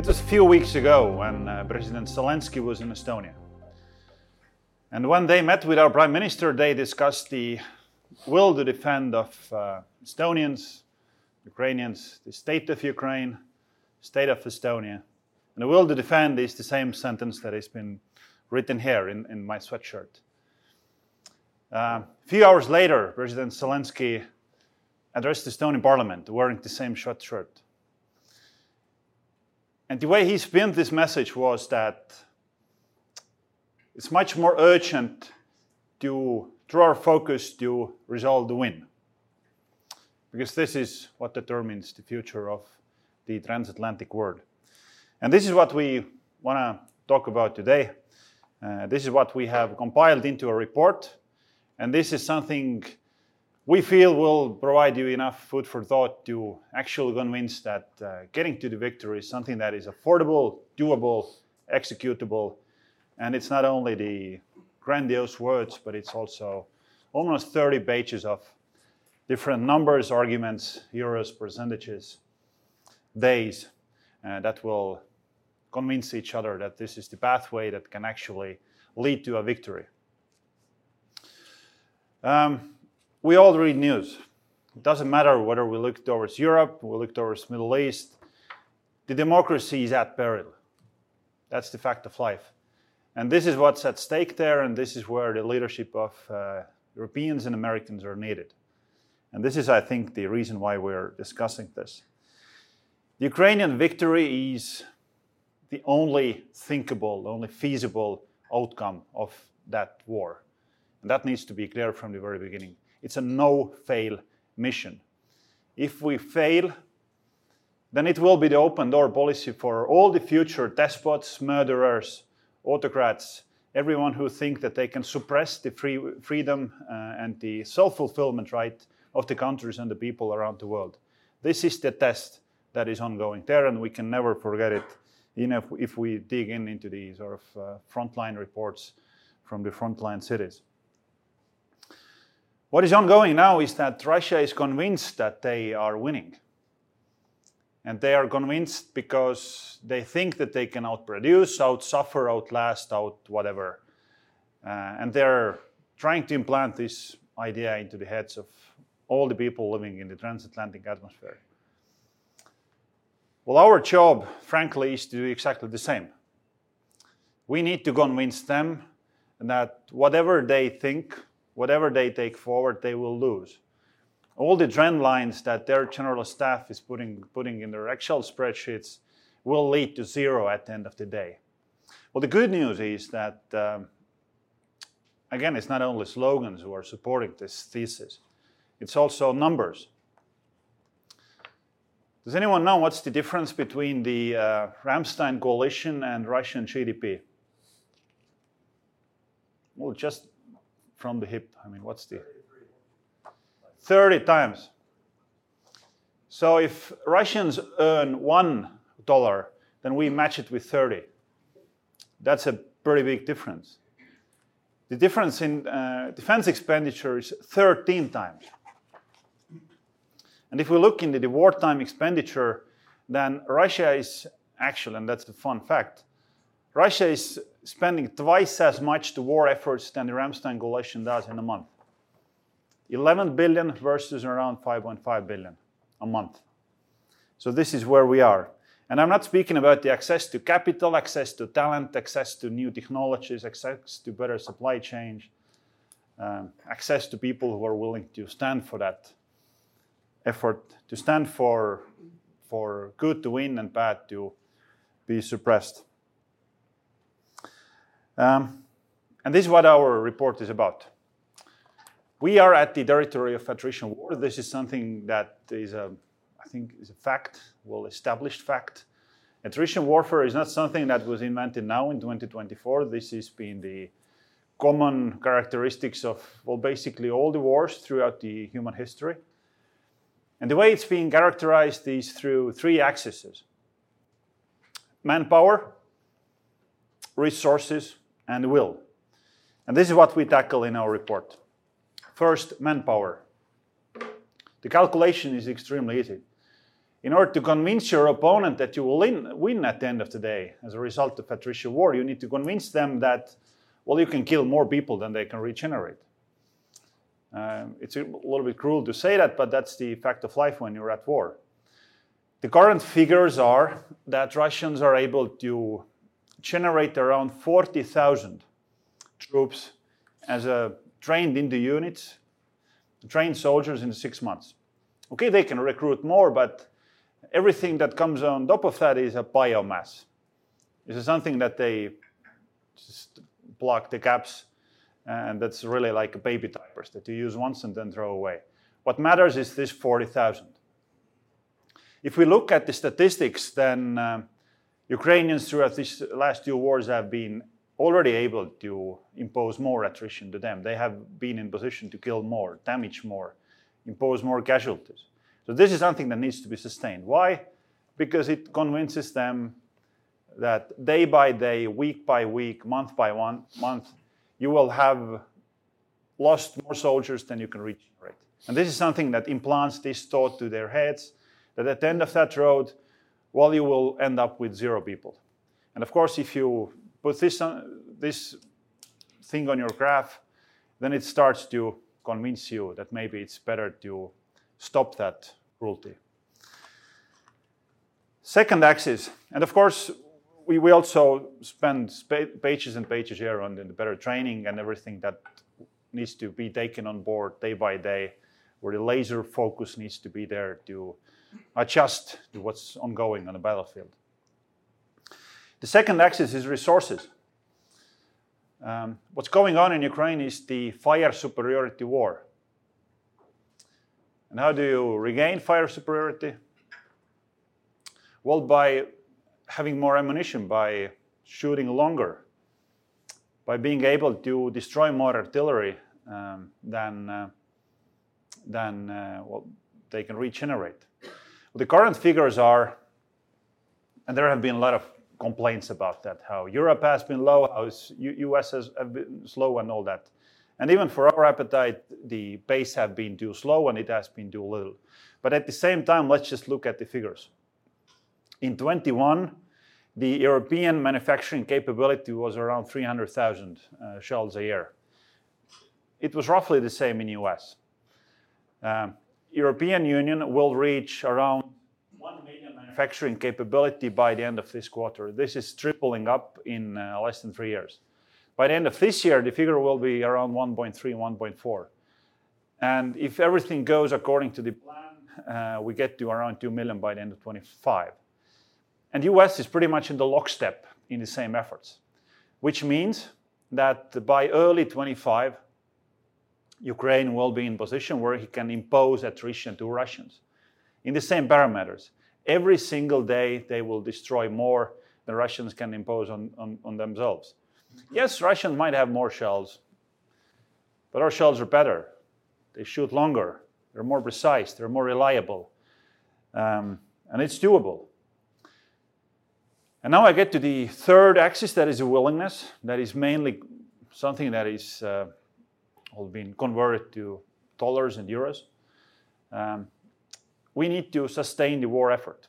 It was a few weeks ago when uh, President Zelensky was in Estonia. And when they met with our Prime Minister, they discussed the will to defend of uh, Estonians, Ukrainians, the state of Ukraine, state of Estonia. And the will to defend is the same sentence that has been written here in, in my sweatshirt. Uh, a few hours later, President Zelensky addressed the Estonian parliament wearing the same sweatshirt. And the way he spun this message was that it's much more urgent to draw our focus to resolve the win. Because this is what determines the future of the transatlantic world. And this is what we want to talk about today. Uh, this is what we have compiled into a report. And this is something we feel will provide you enough food for thought to actually convince that uh, getting to the victory is something that is affordable, doable, executable, and it's not only the grandiose words, but it's also almost 30 pages of different numbers, arguments, euros, percentages, days uh, that will convince each other that this is the pathway that can actually lead to a victory. Um, we all read news. It doesn't matter whether we look towards Europe, we look towards Middle East. The democracy is at peril. That's the fact of life. And this is what's at stake there, and this is where the leadership of uh, Europeans and Americans are needed. And this is, I think, the reason why we're discussing this. The Ukrainian victory is the only thinkable, only feasible outcome of that war. And that needs to be clear from the very beginning. It's a no fail mission. If we fail, then it will be the open door policy for all the future despots, murderers, autocrats, everyone who think that they can suppress the free, freedom uh, and the self-fulfillment right of the countries and the people around the world. This is the test that is ongoing there, and we can never forget it, even if, if we dig in into these sort of uh, frontline reports from the frontline cities. What is ongoing now is that Russia is convinced that they are winning. And they are convinced because they think that they can outproduce, outsuffer, outlast, out whatever. Uh, and they're trying to implant this idea into the heads of all the people living in the transatlantic atmosphere. Well, our job, frankly, is to do exactly the same. We need to convince them that whatever they think whatever they take forward, they will lose. All the trend lines that their general staff is putting, putting in their Excel spreadsheets will lead to zero at the end of the day. Well, the good news is that, um, again, it's not only slogans who are supporting this thesis, it's also numbers. Does anyone know what's the difference between the uh, Ramstein coalition and Russian GDP? Well, just from the hip. I mean, what's the 30 times. So if Russians earn one dollar, then we match it with 30. That's a pretty big difference. The difference in uh, defense expenditure is 13 times. And if we look into the wartime expenditure, then Russia is actually, and that's the fun fact, Russia is spending twice as much to war efforts than the Ramstein coalition does in a month. 11 billion versus around 5.5 billion a month. So this is where we are. And I'm not speaking about the access to capital, access to talent, access to new technologies, access to better supply chain, um, access to people who are willing to stand for that effort, to stand for, for good to win and bad to be suppressed. Um, and this is what our report is about. We are at the territory of attrition war. This is something that is a, I think, is a fact, well established fact. Attrition warfare is not something that was invented now in 2024. This has been the common characteristics of, well, basically all the wars throughout the human history. And the way it's being characterized is through three axes manpower, resources, and will. And this is what we tackle in our report. First, manpower. The calculation is extremely easy. in order to convince your opponent that you will win, at the end of the day as a result of attrition war, you need to convince them that, well, you can kill more people than they can regenerate. Um, it's a little bit cruel to say that, but that's the fact of life when you're at war. The current figures are that Russians are able to generate around 40,000 troops as a trained in the units, trained soldiers in six months. Okay, they can recruit more, but everything that comes on top of that is a biomass. This is something that they just plug the gaps, and that's really like a baby diapers that you use once and then throw away. What matters is this 40,000. If we look at the statistics, then uh, Ukrainians throughout these last two wars have been already able to impose more attrition to them. They have been in position to kill more, damage more, impose more casualties. So this is something that needs to be sustained. Why? Because it convinces them that day by day, week by week, month by one month, you will have lost more soldiers than you can regenerate. And this is something that implants this thought to their heads that at the end of that road, well, you will end up with zero people. And of course, if you put this, this thing on your graph, then it starts to convince you that maybe it's better to stop that cruelty. Second axis, and of course, we, we also spend pages and pages here on the better training and everything that needs to be taken on board day by day, where the laser focus needs to be there to adjust to what's ongoing on the battlefield. The second axis is resources. Um, what's going on in Ukraine is the fire superiority war. And how do you regain fire superiority? Well, by having more ammunition, by shooting longer, by being able to destroy more artillery um, than, uh, than uh, they can regenerate. The current figures are, and there have been a lot of complaints about that, how Europe has been low, how US has been slow, and all that. And even for our appetite, the pace have been too slow and it has been too little. But at the same time, let's just look at the figures. In 21, the European manufacturing capability was around 300,000 uh, shells a year. It was roughly the same in US. Um, European Union will reach around 1 million manufacturing capability by the end of this quarter. This is tripling up in uh, less than three years. By the end of this year, the figure will be around 1.3, 1.4. And if everything goes according to the plan, uh, we get to around 2 million by the end of 25. And US is pretty much in the lockstep in the same efforts, which means that by early 25, Ukraine will be in position where he can impose attrition to Russians in the same parameters. Every single day, they will destroy more than Russians can impose on, on, on themselves. Yes, Russians might have more shells, but our shells are better. They shoot longer, they're more precise, they're more reliable, um, and it's doable. And now I get to the third axis that is a willingness, that is mainly something that is. Uh, all been converted to dollars and euros. Um, we need to sustain the war effort.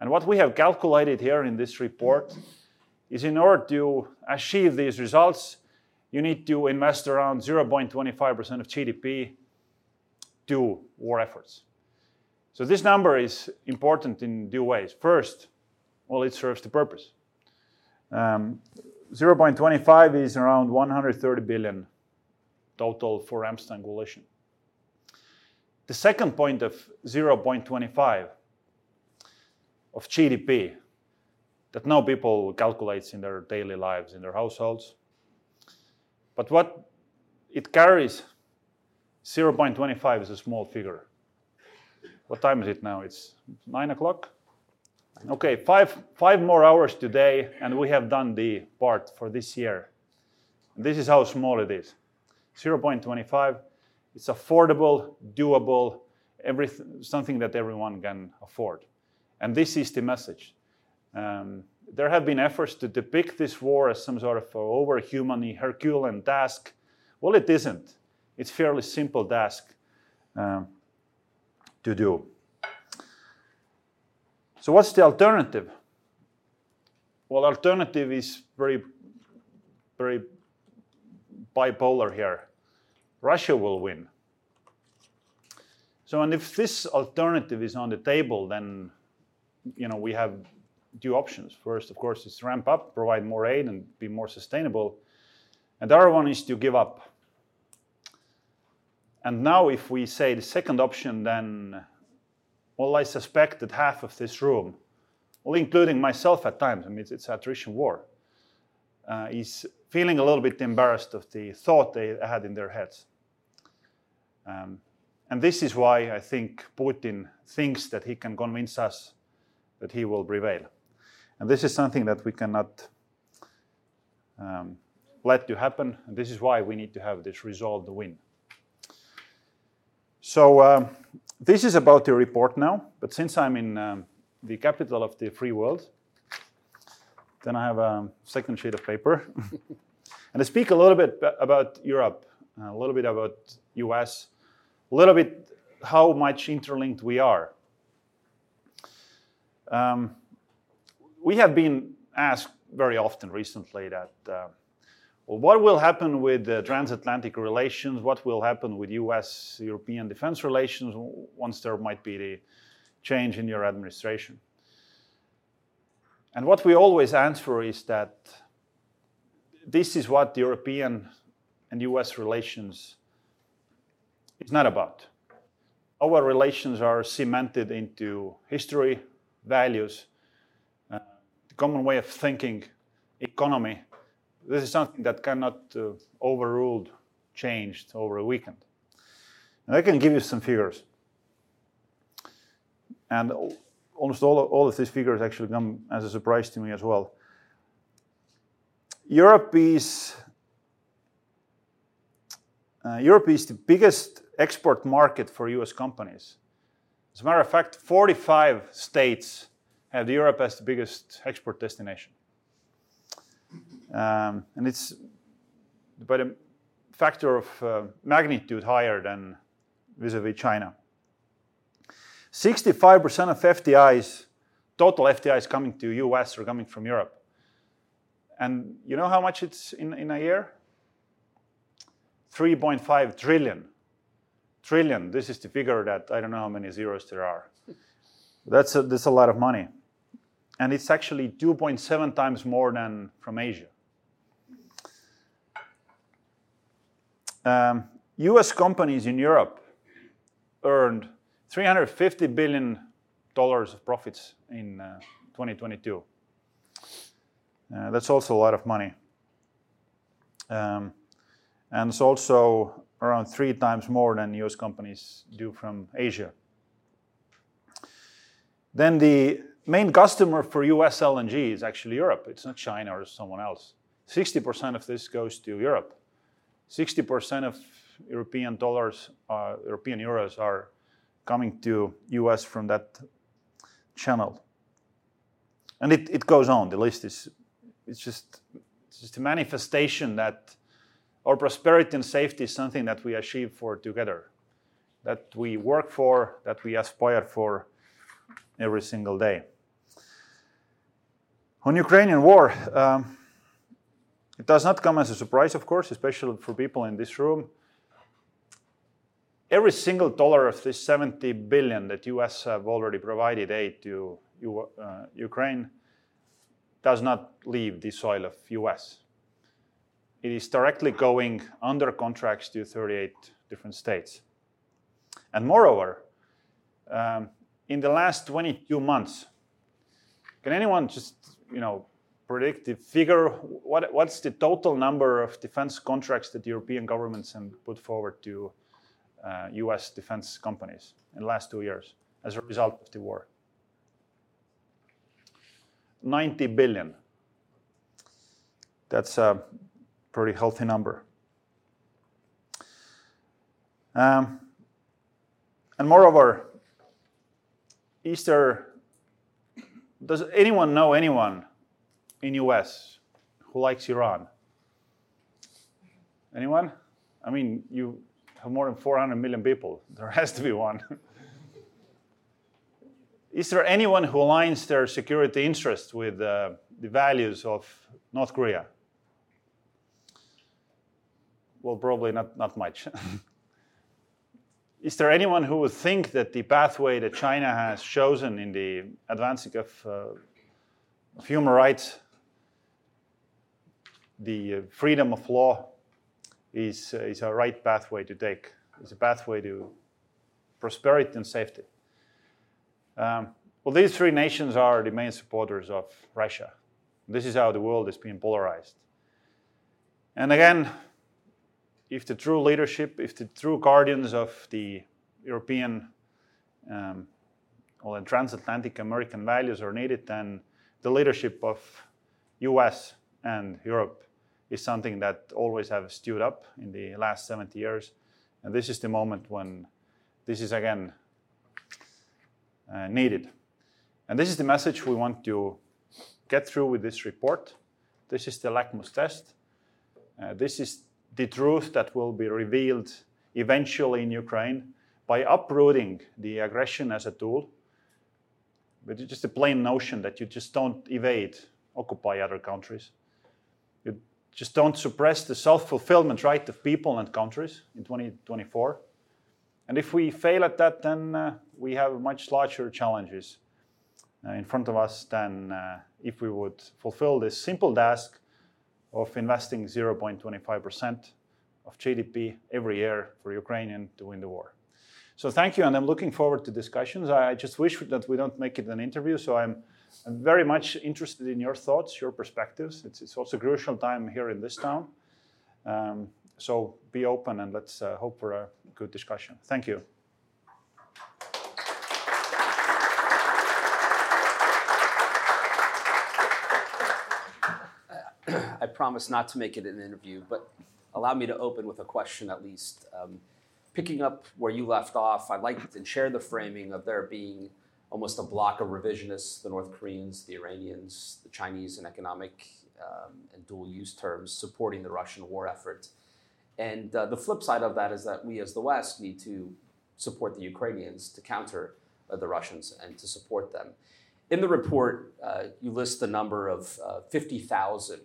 And what we have calculated here in this report is in order to achieve these results, you need to invest around 0.25% of GDP to war efforts. So this number is important in two ways. First, well, it serves the purpose. Um, 0.25 is around 130 billion total for Ramstein coalition. The second point of 0.25 of GDP that now people calculates in their daily lives, in their households. But what it carries, 0.25 is a small figure. What time is it now? It's nine o'clock? Okay, five, five more hours today, and we have done the part for this year. This is how small it is. 0.25. It's affordable, doable, everything, something that everyone can afford. And this is the message. Um, there have been efforts to depict this war as some sort of overhuman, Herculean task. Well, it isn't. It's fairly simple task um, to do. So what's the alternative? Well, alternative is very, very bipolar here. Russia will win. So, and if this alternative is on the table, then you know we have two options. First, of course, is ramp up, provide more aid, and be more sustainable. And the other one is to give up. And now, if we say the second option, then well, I suspect that half of this room, well, including myself at times, I mean, it's, it's attrition war, uh, is feeling a little bit embarrassed of the thought they had in their heads. Um, and this is why I think Putin thinks that he can convince us that he will prevail. And this is something that we cannot um, let to happen. And this is why we need to have this resolve the win. So um, this is about the report now. But since I'm in um, the capital of the free world, then I have a second sheet of paper. and I speak a little bit about Europe, a little bit about US, a little bit how much interlinked we are. Um, we have been asked very often recently that, uh, well, what will happen with the transatlantic relations? What will happen with US European defense relations once there might be the change in your administration? And what we always answer is that this is what the European and US relations is not about. Our relations are cemented into history, values, the common way of thinking, economy, this is something that cannot uh, overruled, changed over a weekend. And I can give you some figures. And almost all of, all of these figures actually come as a surprise to me as well. Europe is uh, Europe is the biggest export market for US companies. As a matter of fact, 45 states have Europe as the biggest export destination. Um, and it's by a factor of uh, magnitude higher than vis-a-vis China. 65% of FDIs, total FDIs coming to US are coming from Europe. And you know how much it's in, in a year? 3.5 trillion. Trillion. This is the figure that I don't know how many zeros there are. That's a, that's a lot of money and it's actually 2.7 times more than from Asia. Um, US companies in Europe earned $350 billion of profits in uh, 2022. Uh, that's also a lot of money. Um, and it's also around three times more than US companies do from Asia. Then the main customer for US LNG is actually Europe. It's not China or someone else. 60% of this goes to Europe. 60% of European dollars, uh, European euros are coming to US from that channel. And it, it goes on. The list is it's just it's just a manifestation that our prosperity and safety is something that we achieve for together, that we work for, that we aspire for every single day. On Ukrainian war, um, it does not come as a surprise, of course, especially for people in this room. Every single dollar of this 70 billion that US have already provided aid to uh, Ukraine does not leave the soil of US. It is directly going under contracts to 38 different states. And moreover, um, in the last 22 months, can anyone just you know, predict the figure? What, what's the total number of defense contracts that European governments have put forward to uh, US defense companies in the last two years as a result of the war? 90 billion. That's a pretty healthy number. Um, and moreover, is there does anyone know anyone in US who likes Iran? Anyone? I mean, you more than 400 million people. There has to be one. is there anyone who aligns their security interests with uh, the values of North Korea? Well, probably not, not much. is there anyone who would think that the pathway that China has chosen in the advancing of, uh, of human rights, the uh, freedom of law, is, uh, is a right pathway to take? Is a pathway to prosperity and safety? Um, well, these three nations are the main supporters of Russia. This is how the world is being polarized. And again, if the true leadership, if the true guardians of the European um, or transatlantic American values are needed, then the leadership of US and Europe is something that always have stood up in the last 70 years. And this is the moment when this is again uh, needed. And this is the message we want to get through with this report. This is the litmus test. Uh, this is the truth that will be revealed eventually in Ukraine by uprooting the aggression as a tool. But it's just a plain notion that you just don't evade, occupy other countries. Just don't suppress the self fulfillment right of people and countries in 2024. And if we fail at that, then uh, we have much larger challenges uh, in front of us than uh, if we would fulfill this simple task of investing 0.25% of GDP every year for Ukrainian to win the war. So thank you, and I'm looking forward to discussions. I just wish that we don't make it an interview, so I'm, I'm very much interested in your thoughts, your perspectives. It's, it's also crucial time here in this town. Um, so be open and let's uh, hope for a good discussion. Thank you. I promise not to make it an interview, but allow me to open with a question at least. Um, picking up where you left off, I'd like to share the framing of there being almost a block of revisionists, the North Koreans, the Iranians, the Chinese in economic um, and dual use terms, supporting the Russian war effort. And uh, the flip side of that is that we as the West need to support the Ukrainians to counter uh, the Russians and to support them. In the report, uh, you list the number of uh, 50,000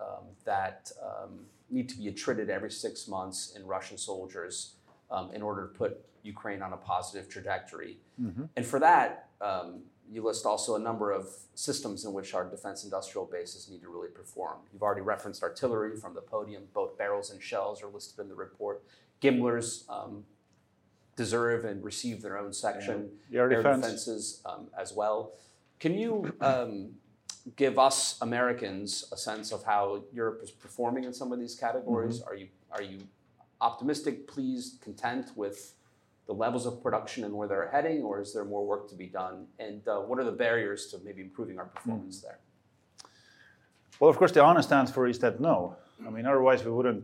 um, that um, need to be attrited every six months in Russian soldiers um, in order to put Ukraine on a positive trajectory. Mm-hmm. And for that, um, you list also a number of systems in which our defense industrial bases need to really perform. You've already referenced artillery from the podium. Both barrels and shells are listed in the report. GMLRS um, deserve and receive their own section. Yeah. Air, defense. defenses um, as well. Can you um, give us Americans a sense of how Europe is performing in some of these categories? Mm-hmm. Are you are you optimistic, pleased, content with the levels of production and where they're heading, or is there more work to be done? And uh, what are the barriers to maybe improving our performance mm. there? Well, of course, the honest answer is that no. I mean, otherwise we wouldn't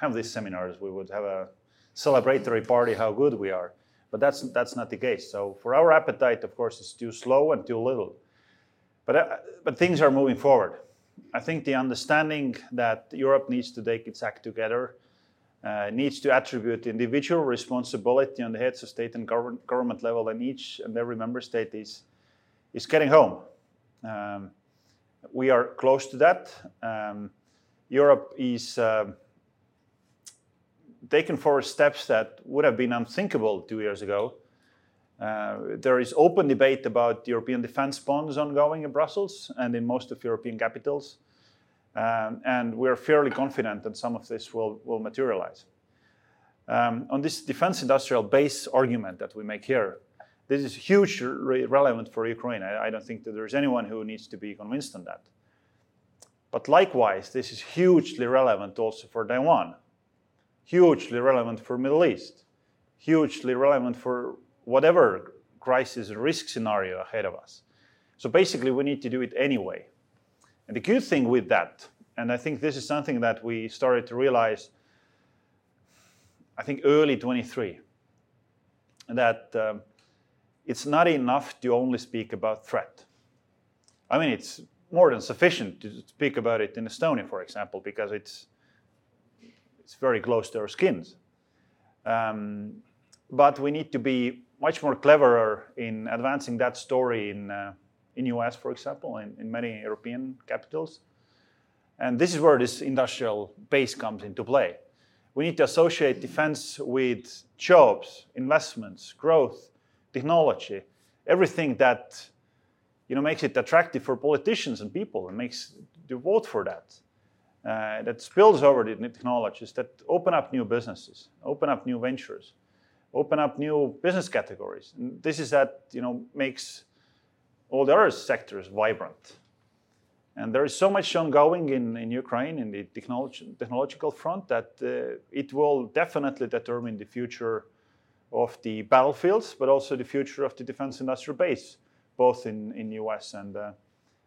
have these seminars. We would have a celebratory party how good we are. But that's that's not the case. So for our appetite, of course, it's too slow and too little. But, uh, but things are moving forward. I think the understanding that Europe needs to take its act together, uh, needs to attribute individual responsibility on the heads of state and government, government level, and each and every member state is, is getting home. Um, we are close to that. Um, Europe is uh, taking forward steps that would have been unthinkable two years ago. Uh, there is open debate about European defense bonds ongoing in Brussels and in most of European capitals. Um, and we're fairly confident that some of this will, materialize. Um, on this defense industrial base argument that we make here, this is hugely relevant for Ukraine. I, I don't think that there's anyone who needs to be convinced on that. But likewise, this is hugely relevant also for Taiwan, hugely relevant for Middle East, hugely relevant for whatever crisis risk scenario ahead of us. So basically, we need to do it anyway. And the good thing with that, and I think this is something that we started to realize, I think early 23, that um, it's not enough to only speak about threat. I mean, it's more than sufficient to speak about it in Estonia, for example, because it's it's very close to our skins. Um, but we need to be much more cleverer in advancing that story in uh, in US, for example, in, in many European capitals. And this is where this industrial base comes into play. We need to associate defense with jobs, investments, growth, technology, everything that you know makes it attractive for politicians and people and makes you vote for that. Uh, that spills over the technologies that open up new businesses, open up new ventures, open up new business categories. And this is that you know makes all the other sectors vibrant. And there is so much ongoing in, in Ukraine in the technological front that uh, it will definitely determine the future of the battlefields, but also the future of the defense industrial base, both in, in US and, uh,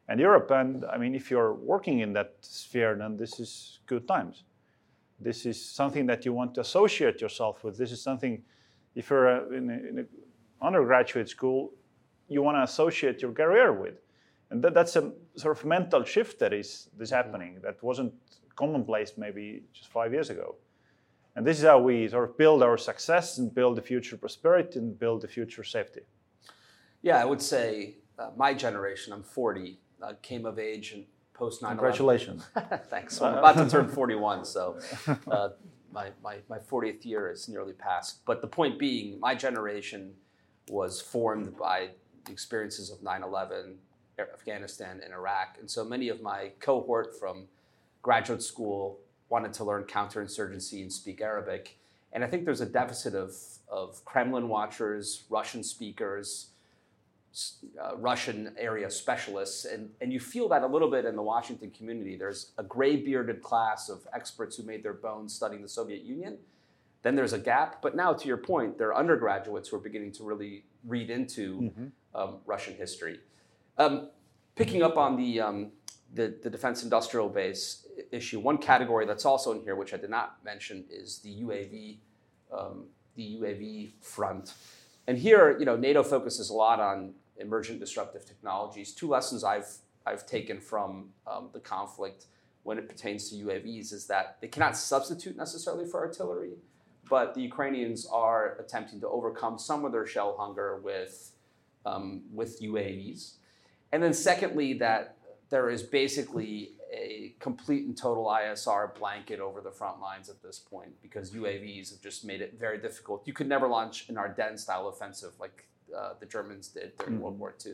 and Europe. And I mean, if you're working in that sphere, then this is good times. This is something that you want to associate yourself with. This is something, if you're uh, in, a, in an undergraduate school, you want to associate your career with. And that, that's a sort of mental shift that is, is happening that wasn't commonplace maybe just five years ago. And this is how we sort of build our success and build the future prosperity and build the future safety. Yeah, I would say uh, my generation, I'm 40, uh, came of age in post 9 Congratulations. Thanks. Well, I'm about to turn 41, so uh, my, my, my 40th year is nearly past. But the point being, my generation was formed by the experiences of 9 11, Afghanistan, and Iraq. And so many of my cohort from graduate school wanted to learn counterinsurgency and speak Arabic. And I think there's a deficit of, of Kremlin watchers, Russian speakers, uh, Russian area specialists. And, and you feel that a little bit in the Washington community. There's a gray bearded class of experts who made their bones studying the Soviet Union. Then there's a gap. But now, to your point, there are undergraduates who are beginning to really read into mm-hmm um, Russian history. Um, picking up on the, um, the, the defense industrial base issue, one category that's also in here, which I did not mention, is the UAV, um, the UAV front. And here, you know, NATO focuses a lot on emergent disruptive technologies. Two lessons I've I've taken from um, the conflict when it pertains to UAVs is that they cannot substitute necessarily for artillery, but the Ukrainians are attempting to overcome some of their shell hunger with um, with UAVs. And then, secondly, that there is basically a complete and total ISR blanket over the front lines at this point because UAVs have just made it very difficult. You could never launch an Ardennes style offensive like uh, the Germans did during mm-hmm. World War II.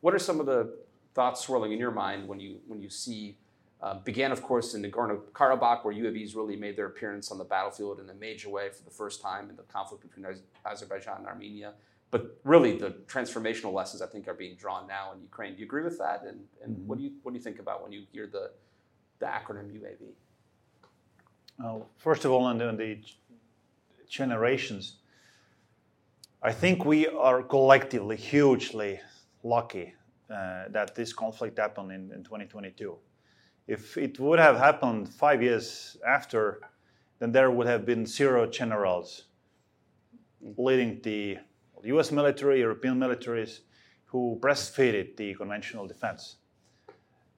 What are some of the thoughts swirling in your mind when you when you see uh, began, of course, in Nagorno Karabakh, where UAVs really made their appearance on the battlefield in a major way for the first time in the conflict between Azerbaijan and Armenia. But really, the transformational lessons I think are being drawn now in Ukraine. Do you agree with that? And, and mm-hmm. what do you what do you think about when you hear the the acronym UAV? Well, first of all, on the, on the generations, I think we are collectively hugely lucky uh, that this conflict happened in, in 2022. If it would have happened five years after, then there would have been zero generals leading the US military, European militaries who breastfeeded the conventional defense.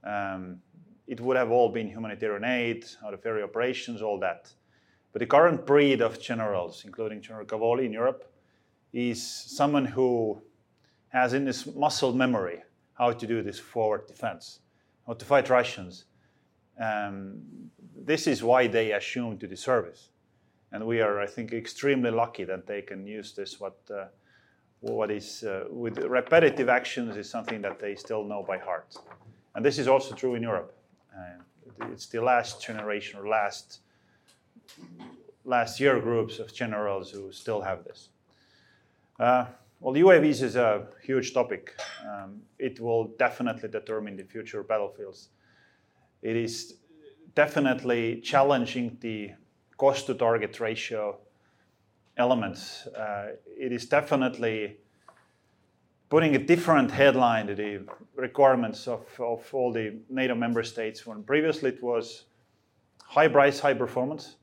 Um, it would have all been humanitarian aid, out of area operations, all that. But the current breed of generals, including General Cavoli in Europe, is someone who has in his muscle memory how to do this forward defense, how to fight Russians. Um, this is why they assume to the service. And we are, I think, extremely lucky that they can use this, what uh, what is uh, with repetitive actions is something that they still know by heart. And this is also true in Europe. Uh, it's the last generation or last last year groups of generals who still have this. Uh, well, UAVs is a huge topic. Um, it will definitely determine the future battlefields. It is definitely challenging the cost to target ratio elements. Uh, it is definitely putting a different headline to the requirements of, of all the NATO member states when previously it was high price, high performance,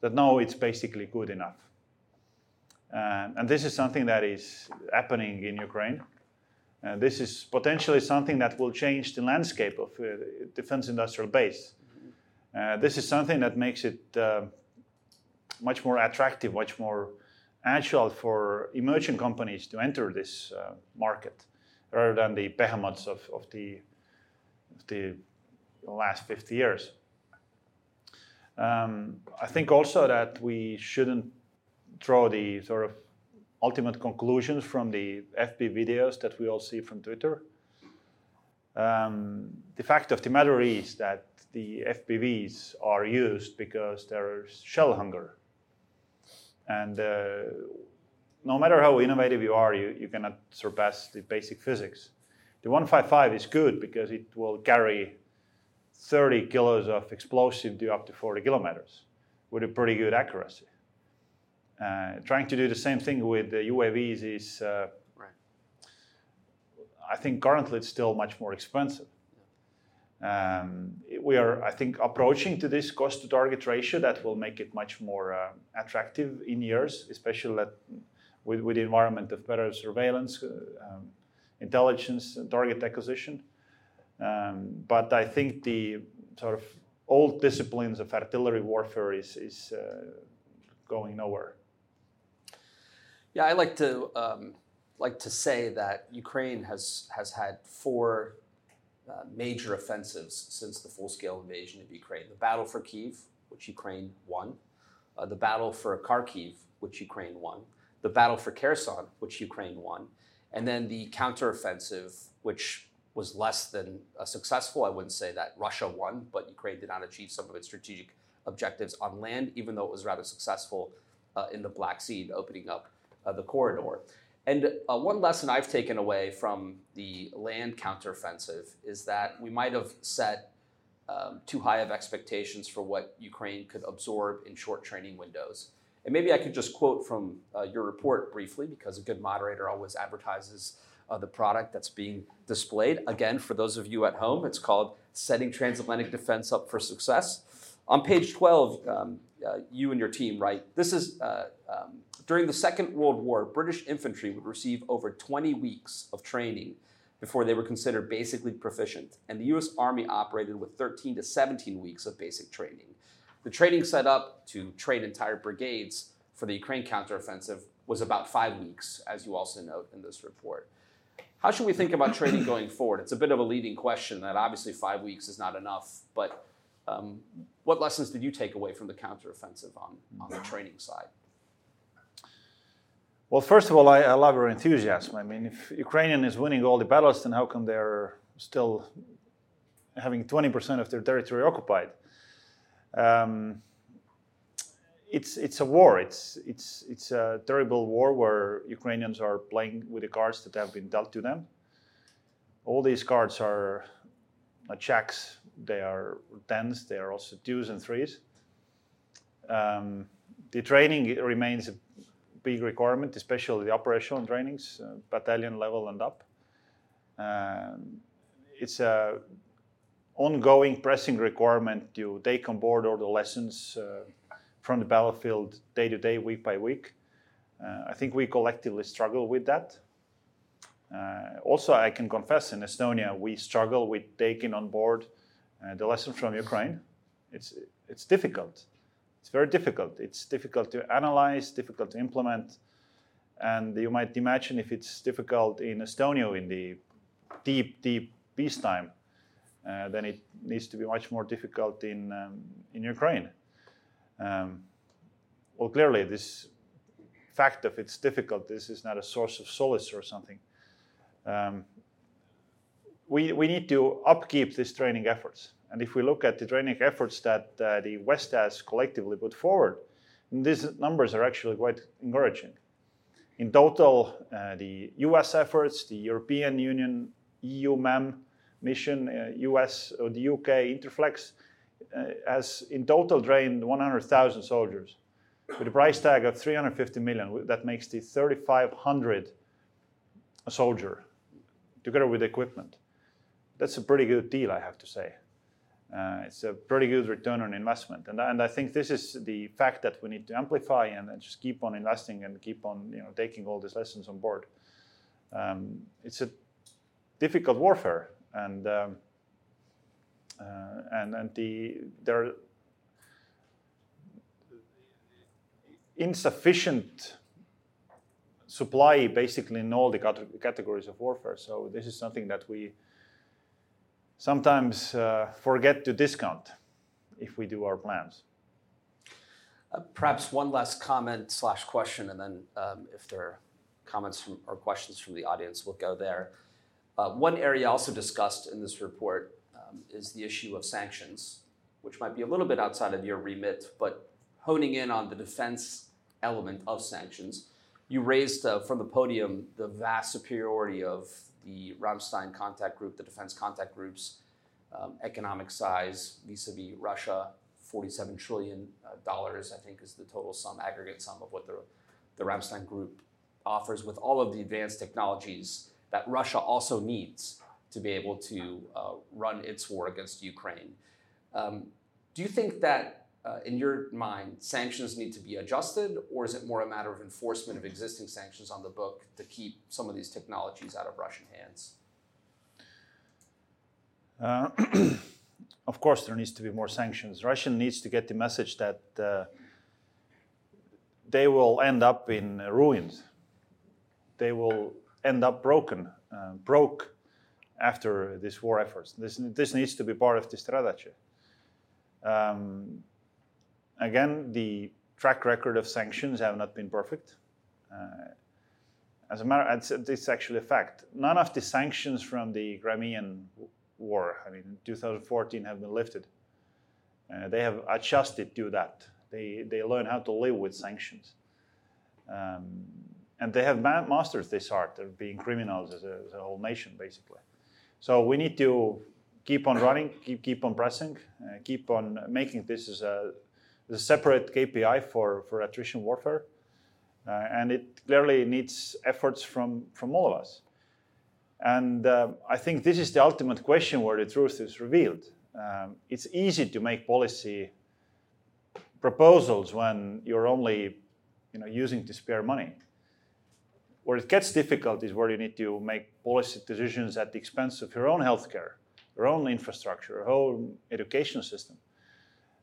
that now it's basically good enough. Uh, and this is something that is happening in Ukraine. Uh, this is potentially something that will change the landscape of uh, defense industrial base. Uh, this is something that makes it uh, much more attractive, much more agile for emerging companies to enter this uh, market rather than the behemoths of, of the, of the last 50 years. Um, I think also that we shouldn't draw the sort of ultimate conclusions from the FPV videos that we all see from Twitter. Um, the fact of the matter is that the FPVs are used because there's shell hunger. And uh, no matter how innovative you are, you, you cannot surpass the basic physics. The 155 is good because it will carry 30 kilos of explosive to up to 40 kilometers with a pretty good accuracy. Uh, trying to do the same thing with the UAVs is, uh, right. I think currently it's still much more expensive. Um, we are, I think, approaching to this cost to target ratio that will make it much more uh, attractive in years, especially that with, with the environment of better surveillance, uh, um, intelligence, and target acquisition. Um, but I think the sort of old disciplines of artillery warfare is, is uh, going nowhere. Yeah, I like to um, like to say that Ukraine has has had four uh, major offensives since the full-scale invasion of Ukraine: the battle for Kiev, which Ukraine won, uh, the battle for Kharkiv, which Ukraine won, the battle for Kherson, which Ukraine won, and then the counteroffensive, which was less than uh, successful. I wouldn't say that Russia won, but Ukraine did not achieve some of its strategic objectives on land, even though it was rather successful uh, in the Black Sea, opening up uh, the corridor. And uh, one lesson I've taken away from the land counteroffensive is that we might have set um, too high of expectations for what Ukraine could absorb in short training windows. And maybe I could just quote from uh, your report briefly, because a good moderator always advertises uh, the product that's being displayed. Again, for those of you at home, it's called Setting Transatlantic Defense Up for Success. On page 12, um, uh, you and your team write this is uh, um, during the Second World War, British infantry would receive over 20 weeks of training before they were considered basically proficient, and the US Army operated with 13 to 17 weeks of basic training. The training set up to train entire brigades for the Ukraine counteroffensive was about five weeks, as you also note in this report. How should we think about training going forward? It's a bit of a leading question that obviously five weeks is not enough, but um, what lessons did you take away from the counteroffensive on, on the training side? Well, first of all, I, I, love your enthusiasm. I mean, if Ukrainian is winning all the battles, then how come they're still having 20% of their territory occupied? Um, it's it's a war. It's it's it's a terrible war where Ukrainians are playing with the cards that have been dealt to them. All these cards are not jacks. They are tens. They are also twos and threes. Um, the training remains a big requirement, especially the operational trainings, uh, battalion level and up. Um, it's a ongoing pressing requirement to take on board all the lessons. Uh, from the battlefield day to day, week by week. Uh, I think we collectively struggle with that. Uh, also, I can confess in Estonia, we struggle with taking on board uh, the lessons from Ukraine. It's, it's difficult. It's very difficult. It's difficult to analyze, difficult to implement. And you might imagine if it's difficult in Estonia in the deep, deep peacetime, uh, then it needs to be much more difficult in, um, in Ukraine. Um, well, clearly, this fact of its difficulties is not a source of solace or something. Um, we, we need to upkeep these training efforts. And if we look at the training efforts that uh, the West has collectively put forward, these numbers are actually quite encouraging. In total, uh, the US efforts, the European Union, EU MAM mission, uh, US or the UK Interflex uh, has in total trained 100,000 soldiers with a price tag of 350 million. That makes the 3,500 a soldier together with equipment. That's a pretty good deal, I have to say. Uh, it's a pretty good return on investment, and, and I think this is the fact that we need to amplify and, and just keep on investing and keep on you know taking all these lessons on board. Um, it's a difficult warfare, and um, uh, and and the there are insufficient supply basically in all the categories of warfare. So this is something that we sometimes uh, forget to discount if we do our plans. Uh, perhaps one last comment slash question, and then um, if there are comments from, or questions from the audience, we'll go there. Uh, one area also discussed in this report um, is the issue of sanctions, which might be a little bit outside of your remit, but honing in on the defense element of sanctions. You raised uh, from the podium the vast superiority of the Ramstein contact group, the defense contact group's um, economic size vis-a-vis Russia, 47 trillion uh, dollars, I think, is the total sum, aggregate sum of what the, the Ramstein group offers with all of the advanced technologies that Russia also needs to be able to uh, run its war against Ukraine. Um, do you think that, uh, in your mind, sanctions need to be adjusted, or is it more a matter of enforcement of existing sanctions on the book to keep some of these technologies out of Russian hands? Uh, of course, there needs to be more sanctions. Russia needs to get the message that uh, they will end up in ruins. They will end up broken, uh, broke after this war efforts. This, this needs to be part of the strategy. Um, again, the track record of sanctions have not been perfect. Uh, as a matter, it's, actually a fact. None of the sanctions from the Crimean war, I mean, 2014 have been lifted. Uh, they have adjusted to that. They, they learn how to live with sanctions. Um, and they have mastered this art of being criminals as a, as a, whole nation, basically. So we need to keep on running, keep, keep on pressing, uh, keep on making this as a, a, separate KPI for, for attrition warfare. Uh, and it clearly needs efforts from, from all of us. And uh, I think this is the ultimate question where the truth is revealed. Um, it's easy to make policy proposals when you're only you know, using to spare money. Where it gets difficult is where you need to make policy decisions at the expense of your own healthcare, your own infrastructure, your own education system.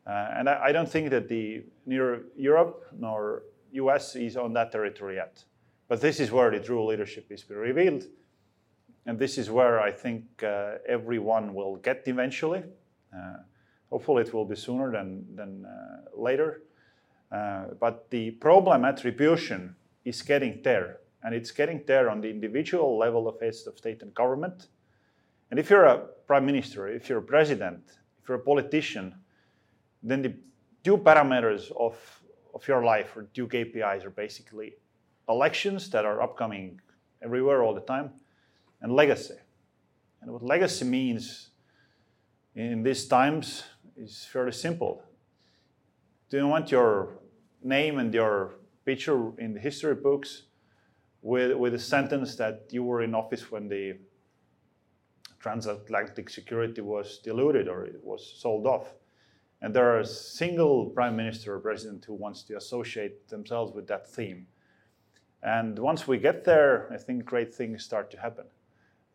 Uh, and I, I, don't think that the neither Europe nor US is on that territory yet. But this is where the true leadership is being revealed. And this is where I think uh, everyone will get eventually. Uh, hopefully, it will be sooner than, than uh, later. Uh, but the problem attribution is getting there. And it's getting there on the individual level of heads of state and government. And if you're a prime minister, if you're a president, if you're a politician, then the two parameters of, of your life or two KPIs are basically elections that are upcoming everywhere all the time and legacy. And what legacy means in these times is fairly simple. Do you want your name and your picture in the history books with, with a sentence that you were in office when the transatlantic security was diluted or it was sold off? And there are a single prime minister or president who wants to associate themselves with that theme. And once we get there, I think great things start to happen.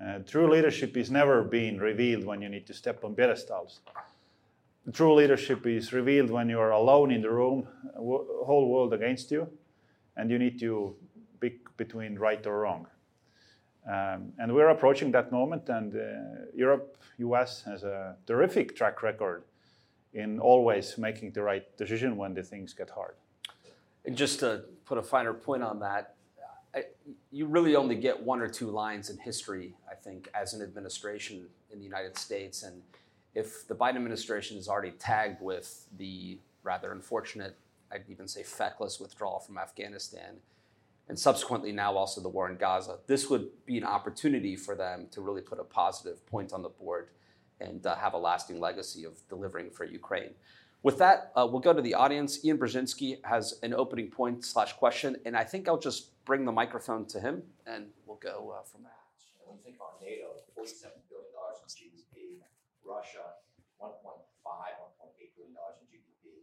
Uh, true leadership is never being revealed when you need to step on pedestals. True leadership is revealed when you are alone in the room, whole world against you, and you need to pick between right or wrong. Um, and we're approaching that moment, and uh, Europe, US has a terrific track record in always making the right decision when the things get hard. And just to put a finer point on that, you really only get one or two lines in history, I think, as an administration in the United States. And if the Biden administration is already tagged with the rather unfortunate, I'd even say feckless withdrawal from Afghanistan, and subsequently now also the war in Gaza, this would be an opportunity for them to really put a positive point on the board and uh, have a lasting legacy of delivering for Ukraine. With that, uh, we'll go to the audience. Ian Brzezinski has an opening point slash question, and I think I'll just bring the microphone to him, and we'll go uh, from there. When you think about NATO, $47 billion in GDP, Russia, 1.5, 1.8 billion dollars in GDP,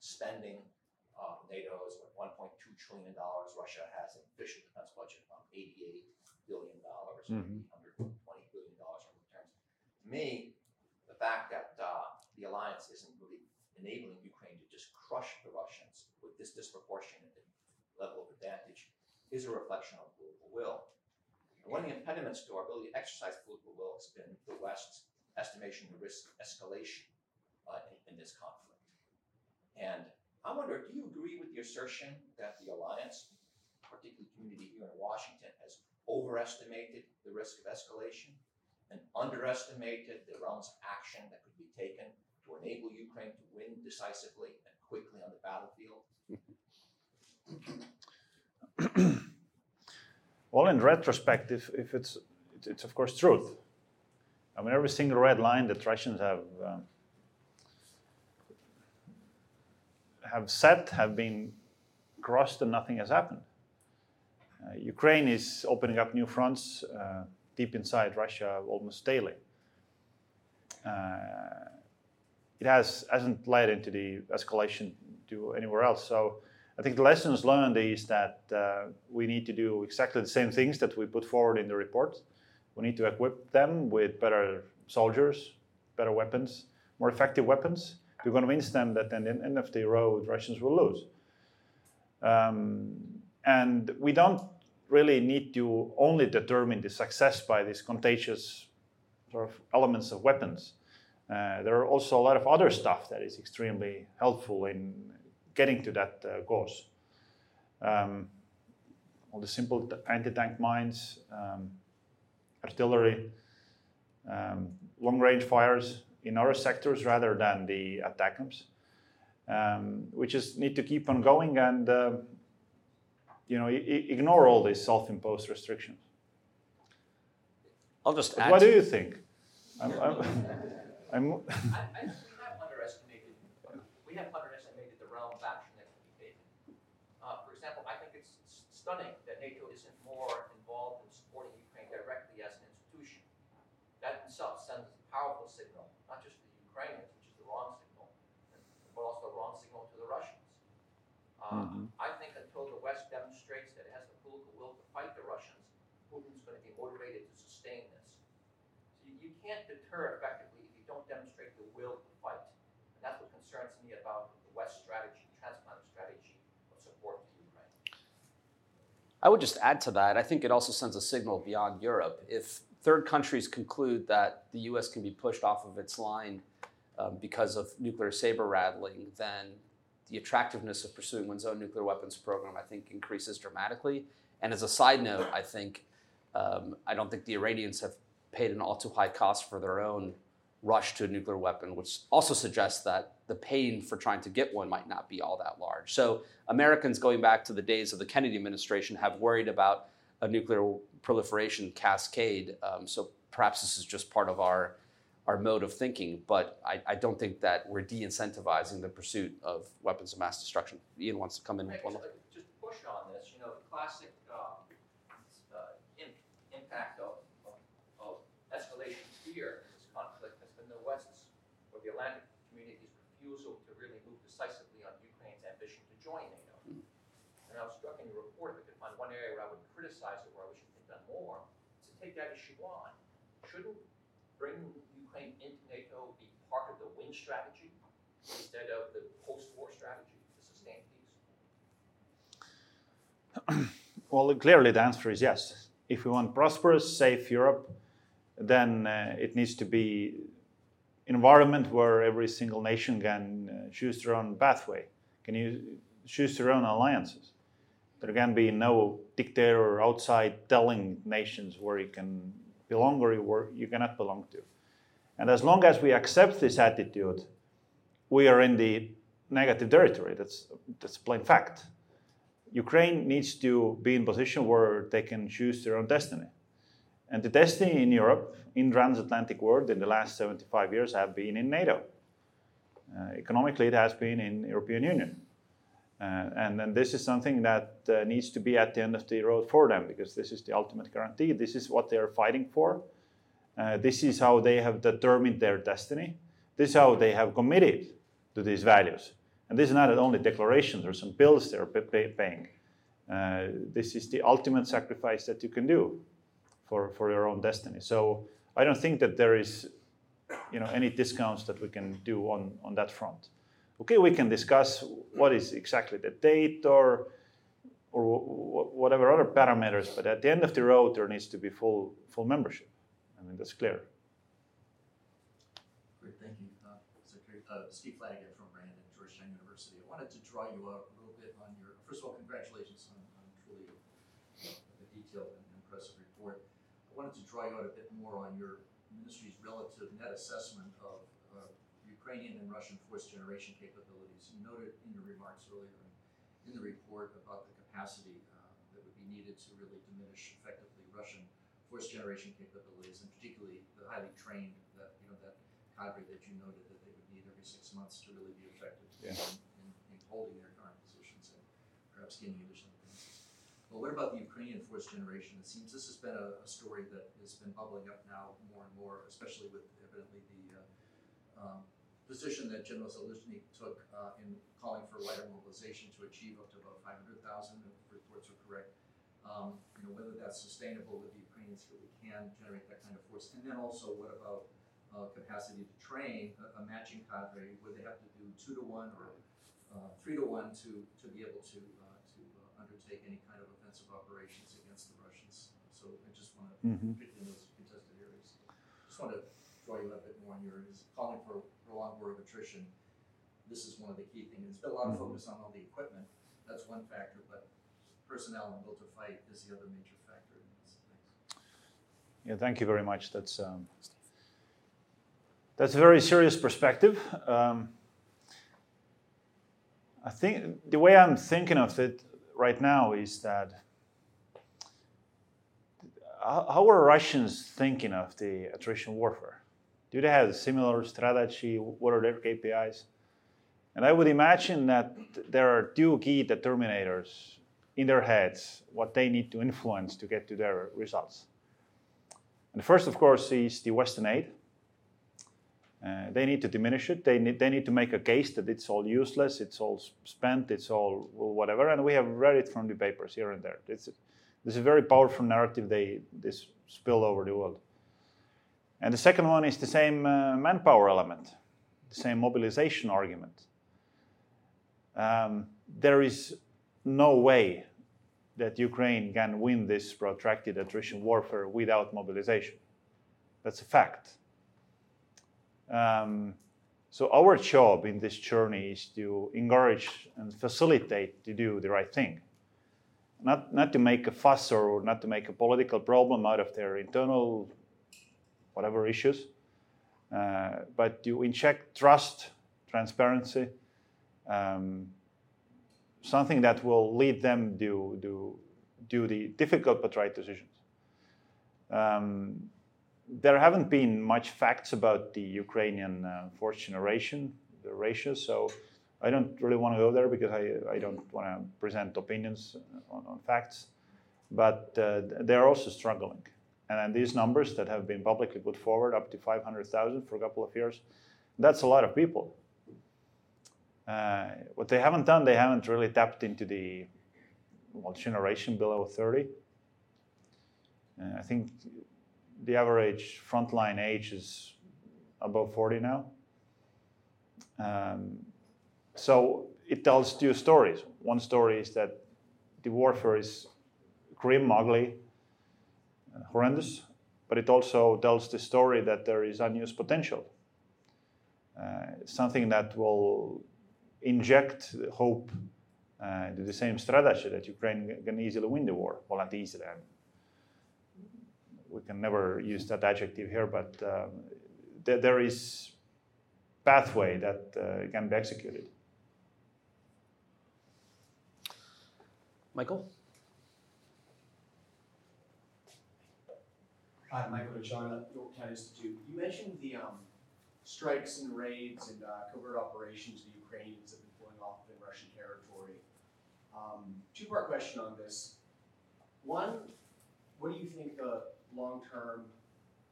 spending. Um, NATO is what 1.2 trillion dollars. Russia has an official defense budget of 88 billion dollars, mm-hmm. 120 billion dollars in returns. To me, the fact that uh, the alliance isn't really enabling Ukraine to just crush the Russians with this disproportionate level of advantage is a reflection of political will. And one of the impediments to our ability to exercise political will has been the West's estimation of risk of escalation uh, in, in this conflict. And I wonder, do you agree with the assertion that the alliance, particularly community here in Washington, has overestimated the risk of escalation and underestimated the realms of action that could be taken to enable Ukraine to win decisively and quickly on the battlefield? well, in retrospect, if, if it's, it's, it's, of course truth. I mean, every single red line that Russians have um, have set have been crossed and nothing has happened. Uh, Ukraine is opening up new fronts uh, deep inside Russia almost daily. Uh, it has hasn't led into the escalation to anywhere else. So I think the lessons learned is that uh, we need to do exactly the same things that we put forward in the report. We need to equip them with better soldiers, better weapons, more effective weapons to convince them that at the end of the road, Russians will lose. Um, and we don't really need to only determine the success by these contagious sort of elements of weapons. Uh, there are also a lot of other stuff that is extremely helpful in getting to that uh. Um, all the simple anti-tank mines, um, artillery, um, long-range fires in other sectors rather than the ATACMS, um, we just need to keep on going and uh, you know ignore all these self-imposed restrictions. I'll just add. what to- do you think? I'm, I'm, I'm, I, I, we have underestimated, we have underestimated the realm of action that can be taken. Uh, for example, I think it's stunning that NATO isn't more involved in supporting Ukraine directly as an institution. That in itself sends a powerful signal, not just to the Ukrainians, which is the wrong signal, but also the wrong signal to the Russians. Uh, Mhm. I think until the West demonstrates that it has the political will to fight the Russians, Putin's going to be motivated to sustain this. So you, you can't deter effectively if you don't demonstrate the will to fight. And that's what concerns me about the West strategy, transatlantic strategy of support to Ukraine. I would just add to that. I think it also sends a signal beyond Europe. If third countries conclude that the U.S. can be pushed off of its line um, because of nuclear saber rattling, then the attractiveness of pursuing one's own nuclear weapons program, I think, increases dramatically. And as a side note, I think um, I don't think the Iranians have paid an all too high cost for their own rush to a nuclear weapon, which also suggests that the pain for trying to get one might not be all that large. So Americans, going back to the days of the Kennedy administration, have worried about a nuclear proliferation cascade. Um, so perhaps this is just part of our our mode of thinking, but I, I don't think that we're de-incentivizing the pursuit of weapons of mass destruction. Ian wants to come in just push on this, you know, the classic uh, uh, im- impact of, of, of escalation fear in this conflict has been the West's or the Atlantic community's refusal to really move decisively on Ukraine's ambition to join NATO. And I was struck in your report, if I could find one area where I would criticize it, where I wish it had done more, to take that issue on. Shouldn't bringing Ukraine into NATO be part of the win strategy instead of the post-war strategy to sustain peace? Well, clearly the answer is yes. If we want prosperous, safe Europe, then uh, it needs to be an environment where every single nation can uh, choose their own pathway, can you choose their own alliances. There can be no dictator outside telling nations where you can belong or where you cannot belong to. And as long as we accept this attitude, we are in the negative territory. That's that's plain fact. Ukraine needs to be in position where they can choose their own destiny. And the destiny in Europe, in transatlantic world, in the last 75 years have been in NATO. Uh, economically, it has been in European Union. Uh, and, and this is something that uh, needs to be at the end of the road for them because this is the ultimate guarantee. This is what they are fighting for. Uh, this is how they have determined their destiny. This is how they have committed to these values. And this is not only declarations or some bills they're pay- paying. Uh, this is the ultimate sacrifice that you can do for, for your own destiny. So I don't think that there is you know, any discounts that we can do on, on that front. Okay, we can discuss what is exactly the date or or whatever other parameters, but at the end of the road, there needs to be full full membership. I mean, that's clear. Great, thank you. Uh, uh, Steve Flanagan from Rand and Georgetown University. I wanted to draw you out a little bit on your, first of all, congratulations on, on truly uh, a detailed and impressive report. I wanted to draw you out a bit more on your ministry's relative net assessment of Ukrainian and Russian force generation capabilities. You noted in your remarks earlier in, in the report about the capacity uh, that would be needed to really diminish effectively Russian force generation capabilities, and particularly the highly trained that you know that cadre that you noted that they would need every six months to really be effective yeah. in, in, in, holding their current positions and perhaps gaining additional advances. Well, what about the Ukrainian force generation? It seems this has been a, a story that has been bubbling up now more and more, especially with evidently the uh, um, position that General Zaluzhny took uh, in calling for wider mobilization to achieve up to about 500,000, if reports are correct. Um, you know, whether that's sustainable with the Ukrainians really can generate that kind of force. And then also, what about uh, capacity to train a, a, matching cadre where they have to do two to one or uh, three to one to, to be able to, uh, to uh, undertake any kind of offensive operations against the Russians. So I just want to, mm-hmm. particularly in those contested areas, just want to draw you a bit more on your calling for prolonged war of attrition. This is one of the key things. There's been a lot of mm-hmm. focus on all the equipment. That's one factor, but personnel and will to fight is the other major factor. Yeah, thank you very much. That's um, that's a very serious perspective. Um, I think the way I'm thinking of it right now is that how are Russians thinking of the attrition warfare? Do they have a similar strategy? What are their KPIs? And I would imagine that there are two key determinators in their heads what they need to influence to get to their results. And the first, of course, is the Western aid. Uh, they need to diminish it. They need, they need to make a case that it's all useless, it's all spent, it's all whatever. And we have read it from the papers here and there. It's, this is a very powerful narrative they this spill over the world. And the second one is the same uh, manpower element, the same mobilization argument. Um, there is no way that Ukraine can win this protracted attrition warfare without mobilization. That's a fact. Um, so our job in this journey is to encourage and facilitate to do the right thing. Not, not to make a fuss or not to make a political problem out of their internal whatever issues, uh, but to inject trust, transparency, um, something that will lead them to do, do the difficult but right decisions. Um, there haven't been much facts about the Ukrainian uh, force generation, the ratios, so I don't really want to go there because I, I don't want to present opinions on, on facts. But uh, they're also struggling. And then these numbers that have been publicly put forward, up to 500,000 for a couple of years, that's a lot of people. Uh, what they haven't done, they haven't really tapped into the well, generation below 30. Uh, I think the average frontline age is above 40 now. Um, so it tells two stories. One story is that the warfare is grim, ugly, horrendous, but it also tells the story that there is unused potential. Uh, something that will inject hope uh, the same strategy that Ukraine can easily win the war. Well, not easily. we can never use that adjective here, but um, th- there is pathway that uh, can be executed. Michael? Hi, Michael DeCharna, Yorktown Institute. You mentioned the um, strikes and raids and uh, covert operations the Ukrainians have been pulling off in Russian territory. Um, two-part question on this. One, what do you think the long-term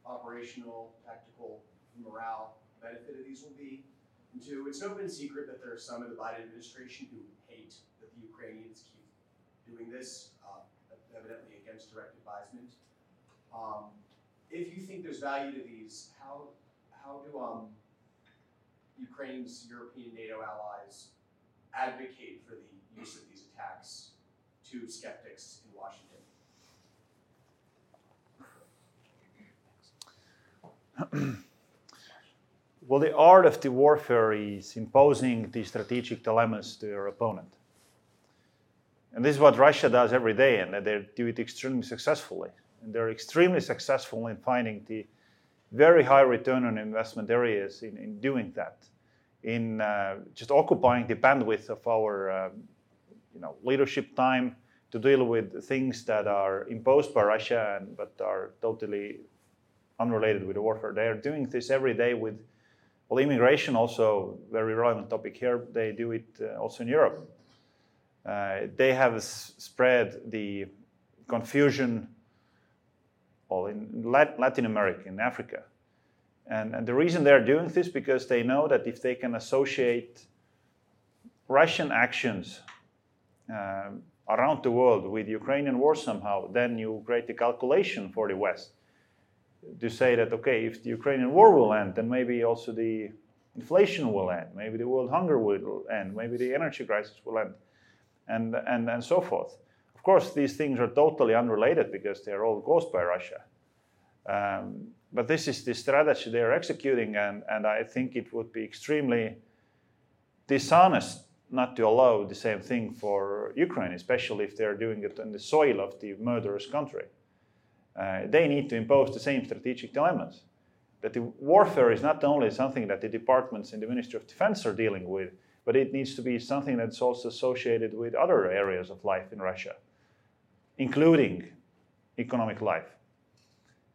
operational, tactical, morale benefit of these will be? And two, it's no open secret that there are some in the Biden administration who hate that the Ukrainians keep doing this, uh, evidently against direct advisement. Um, if you think there's value to these, how how do um, Ukraine's European NATO allies advocate for the use of these attacks to skeptics in Washington? well, the art of the warfare is imposing the strategic dilemmas to your opponent. And this is what Russia does every day, and they do it extremely successfully. And they're extremely successful in finding the very high return on investment areas in, in doing that, in uh, just occupying the bandwidth of our uh, you know, leadership time to deal with things that are imposed by Russia and, but are totally unrelated with the warfare. They are doing this every day with, well, immigration also very relevant topic here. They do it uh, also in Europe. Uh, they have s- spread the confusion in Latin America, in Africa. And, and the reason they're doing this because they know that if they can associate Russian actions um, around the world with Ukrainian war somehow, then you create a calculation for the West to say that okay, if the Ukrainian war will end, then maybe also the inflation will end, maybe the world hunger will end, maybe the energy crisis will end, and and and so forth. Of course, these things are totally unrelated because they are all caused by Russia. Um, but this is the strategy they are executing, and, and I think it would be extremely dishonest not to allow the same thing for Ukraine, especially if they're doing it on the soil of the murderous country. Uh, they need to impose the same strategic dilemmas. That the warfare is not only something that the departments in the Ministry of Defense are dealing with, but it needs to be something that's also associated with other areas of life in Russia, including economic life.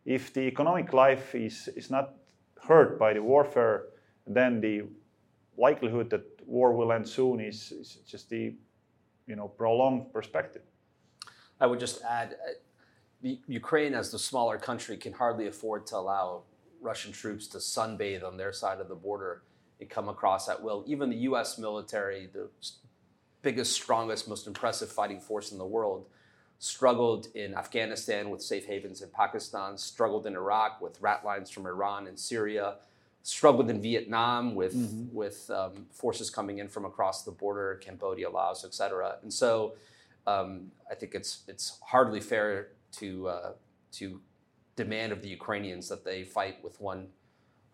If the economic life is, is not hurt by the warfare, then the likelihood that war will end soon is, is just the you know, prolonged perspective. I would just add uh, Ukraine, as the smaller country, can hardly afford to allow Russian troops to sunbathe on their side of the border and come across at will. Even the US military, the biggest, strongest, most impressive fighting force in the world, struggled in Afghanistan with safe havens in Pakistan, struggled in Iraq with rat lines from Iran and Syria, struggled in Vietnam with mm-hmm. with um, forces coming in from across the border, Cambodia, Laos, etc. And so, um, I think it's it's hardly fair to uh, to demand of the Ukrainians that they fight with one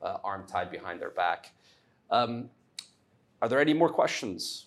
uh, arm tied behind their back. Um, are there any more questions?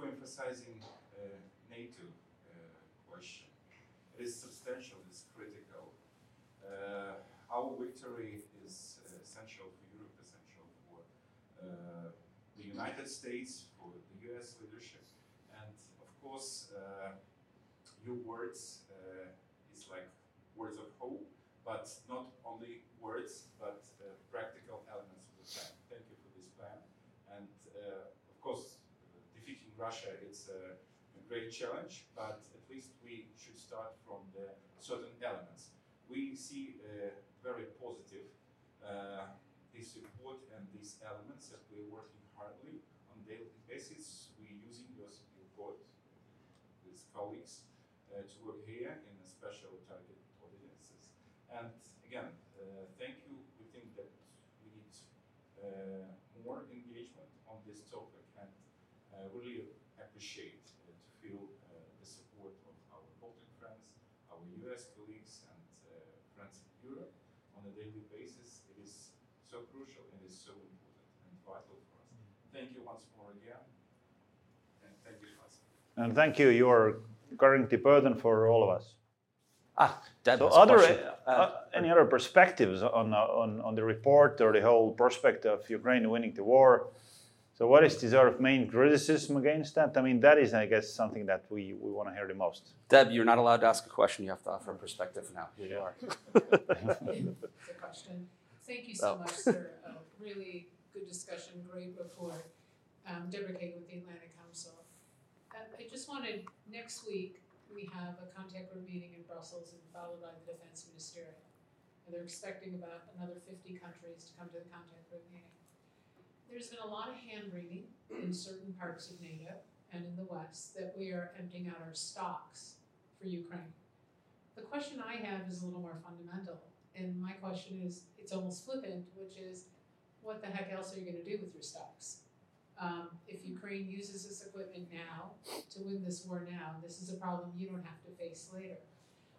emphasizing uh, NATO uh, question. It is substantial, it's critical. Uh, our victory is essential for Europe, essential for the United States, for the US leadership. And of course, your words is like words of hope, but not only words, but uh, practical elements of the plan. Thank you for this plan. And uh, of course, Russia, it's a, a, great challenge, but at least we should start from the certain elements. We see uh, very positive uh, this report and these elements that we're working hardly on daily basis. We're using your report with colleagues uh, to work here in a special target audiences. And again, uh, thank you. We think that we need uh, more engagement on this topic and uh, really appreciate uh, to feel uh, the support of our Baltic friends, our US colleagues, and uh, friends in Europe on a daily basis. It is so crucial and is so important and vital for us. Thank you once more again. And thank you, Faisal. And thank you. You are carrying the burden for all of us. Ah, that so other uh, any other perspectives on, on on the report or the whole prospect of Ukraine winning the war? So what is the sort of main criticism against that? I mean, that is, I guess, something that we, we want to hear the most. Deb, you're not allowed to ask a question. You have to offer a perspective now. Here you are. it's a question. Thank you so oh. much, sir. A really good discussion, great report. Um, Deborah Cagan with the Atlantic Council. Uh, I just wanted next week, we have a contact group meeting in Brussels and followed by the defense ministerial. And they're expecting about another fifty countries to come to the contact group meeting. There's been a lot of hand wringing in certain parts of NATO and in the West that we are emptying out our stocks for Ukraine. The question I have is a little more fundamental, and my question is, it's almost flippant, which is, what the heck else are you gonna do with your stocks? Um, if Ukraine uses this equipment now to win this war now, this is a problem you don't have to face later.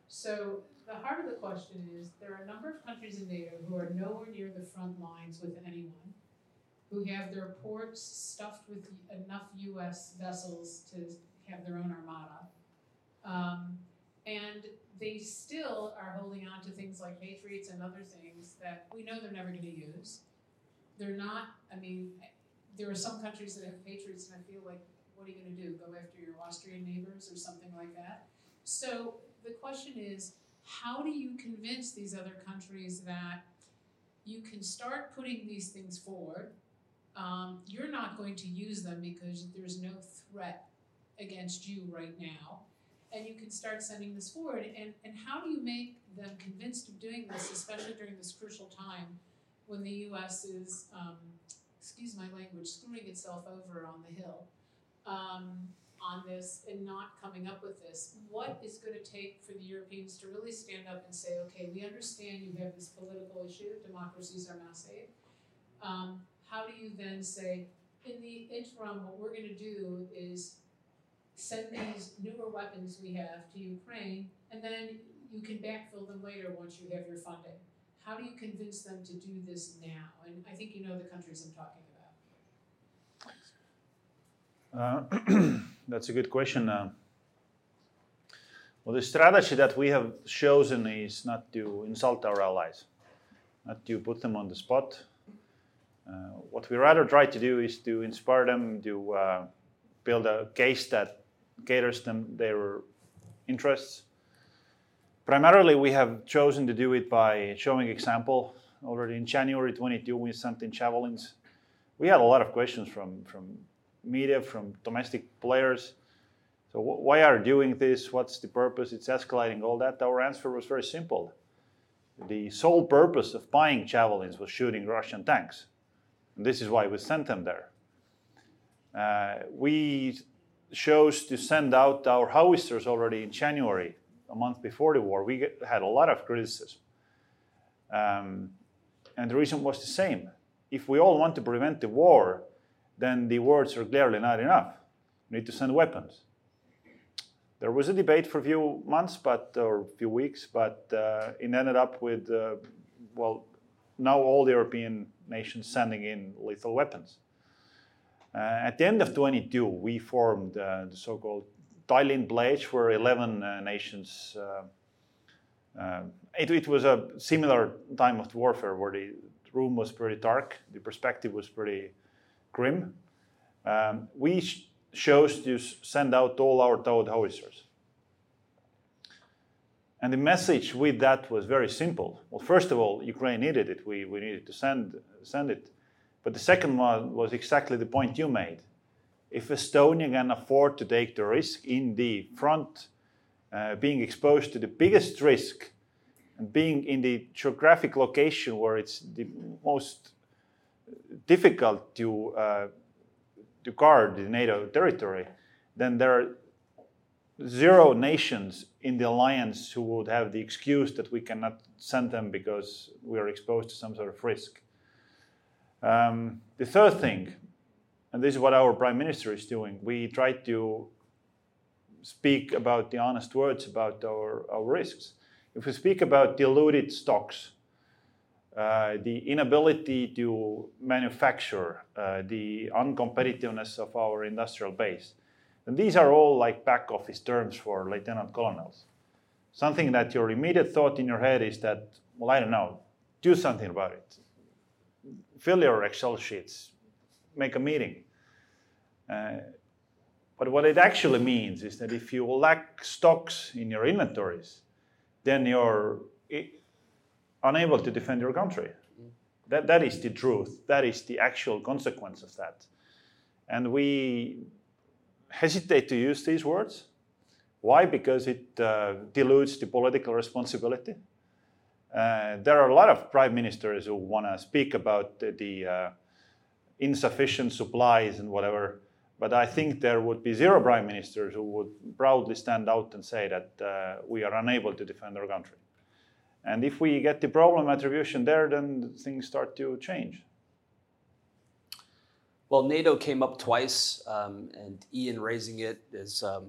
So the heart of the question is, there are a number of countries in NATO who are nowhere near the front lines with anyone, who have their ports stuffed with enough US vessels to have their own armada. Um, and they still are holding on to things like Patriots and other things that we know they're never gonna use. They're not, I mean, there are some countries that have Patriots and I feel like, what are you gonna do, go after your Austrian neighbors or something like that? So the question is, how do you convince these other countries that you can start putting these things forward? Um, you're not going to use them because there's no threat against you right now. And you can start sending this forward. And, and how do you make them convinced of doing this, especially during this crucial time when the US is, um, excuse my language, screwing itself over on the Hill um, on this and not coming up with this? What is going to take for the Europeans to really stand up and say, okay, we understand you have this political issue, democracies are not safe. Um, how do you then say, in the interim, what we're going to do is send these newer weapons we have to Ukraine, and then you can backfill them later once you have your funding. How do you convince them to do this now? And I think you know the countries I'm talking about. Uh, that's a good question. Uh, well, the strategy that we have chosen is not to insult our allies, not to put them on the spot. Uh, what we rather try to do is to inspire them to uh, build a case that caters them their interests. Primarily, we have chosen to do it by showing example. Already in January 22, we sent in javelins. We had a lot of questions from, from media, from domestic players. So wh- why are doing this? What's the purpose? It's escalating all that. Our answer was very simple. The sole purpose of buying javelins was shooting Russian tanks. And this is why we sent them there. Uh, we chose to send out our howitzers already in January, a month before the war. We get, had a lot of criticism. Um, and the reason was the same. If we all want to prevent the war, then the words are clearly not enough. We need to send weapons. There was a debate for a few months, but or a few weeks, but uh, it ended up with, uh, well, now all the European nations sending in lethal weapons. Uh, at the end of 22, we formed uh, the so-called Tallinn Pledge, where 11 uh, nations. It, it, was a similar time of warfare where the room was pretty dark, the perspective was pretty grim. Um, we sh- chose to send out all our towed howitzers. And the message with that was very simple. Well, first of all, Ukraine needed it. We, we needed to send, send it. But the second one was exactly the point you made. If Estonia can afford to take the risk in the front, uh, being exposed to the biggest risk and being in the geographic location where it's the most difficult to, uh, to guard the NATO territory, then there zero nations in the alliance who would have the excuse that we cannot send them because we are exposed to some sort of risk. Um, the third thing, and this is what our prime minister is doing, we try to speak about the honest words about our, our risks. If we speak about diluted stocks, uh, the inability to manufacture, uh, the uncompetitiveness of our industrial base, and these are all like back office terms for lieutenant colonels. Something that your immediate thought in your head is that, well, I don't know, do something about it fill your Excel sheets, make a meeting. Uh, but what it actually means is that if you lack stocks in your inventories, then you're unable to defend your country. That, that is the truth. That is the actual consequence of that. And we hesitate to use these words Why? Because it uh, dilutes the political responsibility. Uh, there are a lot of prime ministers who want to speak about the, the uh, insufficient supplies and whatever, but I think there would be zero prime ministers who would proudly stand out and say that uh, we are unable to defend our country. And if we get the problem attribution there, then things start to change. Well, NATO came up twice, um, and Ian raising it is um,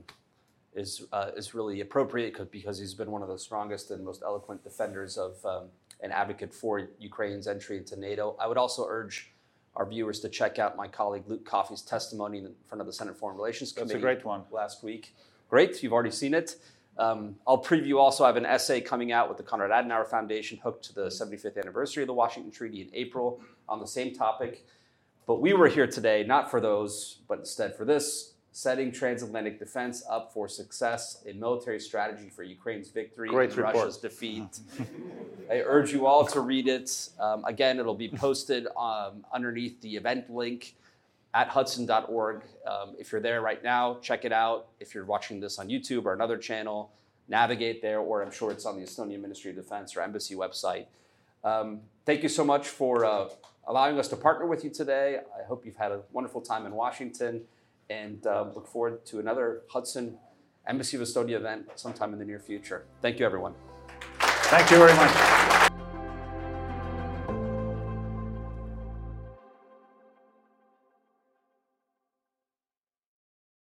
is uh, is really appropriate because he's been one of the strongest and most eloquent defenders of um, an advocate for Ukraine's entry into NATO. I would also urge our viewers to check out my colleague Luke Coffey's testimony in front of the Senate Foreign Relations Committee. That's a great one. Last week. Great, you've already seen it. Um, I'll preview also, I have an essay coming out with the Konrad Adenauer Foundation hooked to the 75th anniversary of the Washington Treaty in April on the same topic. But we were here today not for those, but instead for this setting transatlantic defense up for success, a military strategy for Ukraine's victory Great and report. Russia's defeat. I urge you all to read it. Um, again, it'll be posted um, underneath the event link at hudson.org. Um, if you're there right now, check it out. If you're watching this on YouTube or another channel, navigate there, or I'm sure it's on the Estonian Ministry of Defense or Embassy website. Um, thank you so much for uh, allowing us to partner with you today. I hope you've had a wonderful time in Washington and uh, look forward to another Hudson Embassy of Estonia event sometime in the near future. Thank you, everyone. Thank you very much.